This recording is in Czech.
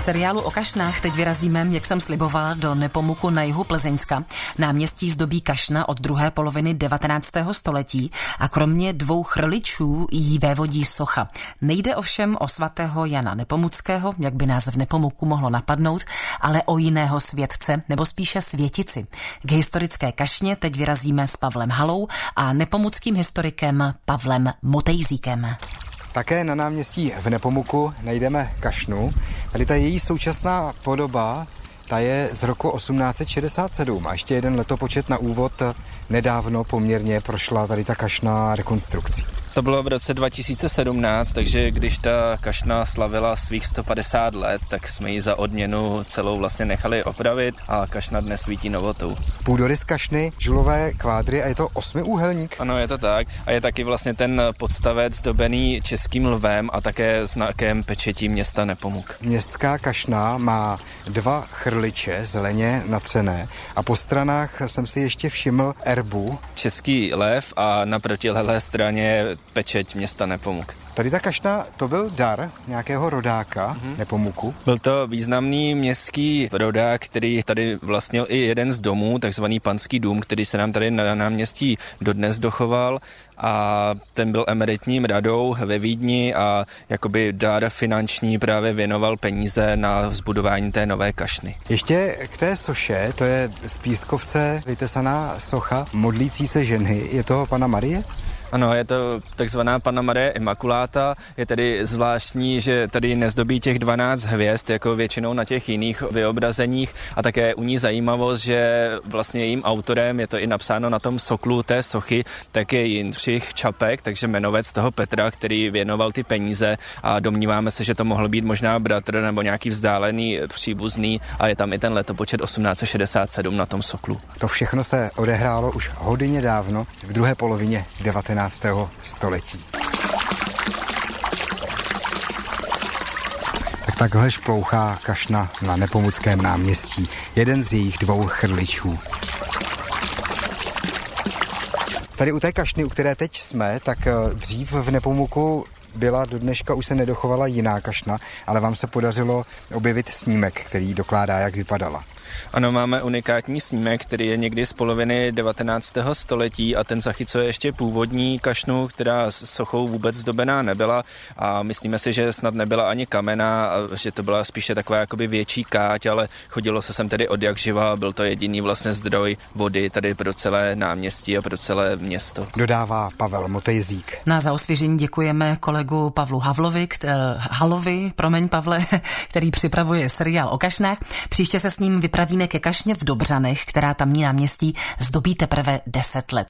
seriálu o kašnách teď vyrazíme, jak jsem slibovala, do Nepomuku na jihu Plzeňska. Náměstí zdobí kašna od druhé poloviny 19. století a kromě dvou chrličů jí vévodí socha. Nejde ovšem o svatého Jana Nepomuckého, jak by nás v Nepomuku mohlo napadnout, ale o jiného světce, nebo spíše světici. K historické kašně teď vyrazíme s Pavlem Halou a nepomuckým historikem Pavlem Motejzíkem. Také na náměstí v Nepomuku najdeme kašnu. Tady ta její současná podoba ta je z roku 1867 a ještě jeden letopočet na úvod nedávno poměrně prošla tady ta kašna rekonstrukcí. To bylo v roce 2017, takže když ta kašna slavila svých 150 let, tak jsme ji za odměnu celou vlastně nechali opravit a kašna dnes svítí novotou. Půdorys kašny, žulové kvádry a je to osmiúhelník? Ano, je to tak. A je taky vlastně ten podstavec zdobený českým lvem a také znakem pečetí města Nepomuk. Městská kašna má dva chrliče zeleně natřené a po stranách jsem si ještě všiml erbu. Český lev a na protilehlé straně pečeť města Nepomuk. Tady ta kašna, to byl dar nějakého rodáka mm-hmm. Nepomuku? Byl to významný městský rodák, který tady vlastnil i jeden z domů, takzvaný panský dům, který se nám tady na náměstí dodnes dochoval a ten byl emeritním radou ve Vídni a jakoby dar finanční právě věnoval peníze na vzbudování té nové kašny. Ještě k té soše, to je z pískovce vytesaná socha modlící se ženy, je to pana Marie? Ano, je to takzvaná Panna Marie Immaculata. Je tedy zvláštní, že tady nezdobí těch 12 hvězd, jako většinou na těch jiných vyobrazeních. A také u ní zajímavost, že vlastně jejím autorem, je to i napsáno na tom soklu té sochy, tak je Jindřich Čapek, takže jmenovec toho Petra, který věnoval ty peníze a domníváme se, že to mohl být možná bratr nebo nějaký vzdálený příbuzný a je tam i ten letopočet 1867 na tom soklu. To všechno se odehrálo už hodně dávno, v druhé polovině 19 století. Tak takhle šplouchá kašna na Nepomuckém náměstí, jeden z jejich dvou chrličů. Tady u té kašny, u které teď jsme, tak eh, dřív v Nepomuku byla do dneška už se nedochovala jiná kašna, ale vám se podařilo objevit snímek, který dokládá, jak vypadala. Ano, máme unikátní snímek, který je někdy z poloviny 19. století a ten zachycuje ještě původní kašnu, která s sochou vůbec zdobená nebyla a myslíme si, že snad nebyla ani kamená, a že to byla spíše taková jakoby větší káť, ale chodilo se sem tedy od jak živa, byl to jediný vlastně zdroj vody tady pro celé náměstí a pro celé město. Dodává Pavel Motejzík. Na za osvěžení děkujeme kolegu Pavlu Havlovi, kt- Halovi, promiň Pavle, který připravuje seriál o kašnách. Příště se s ním vypravíme ke kašně v Dobřanech, která tamní náměstí zdobí teprve 10 let.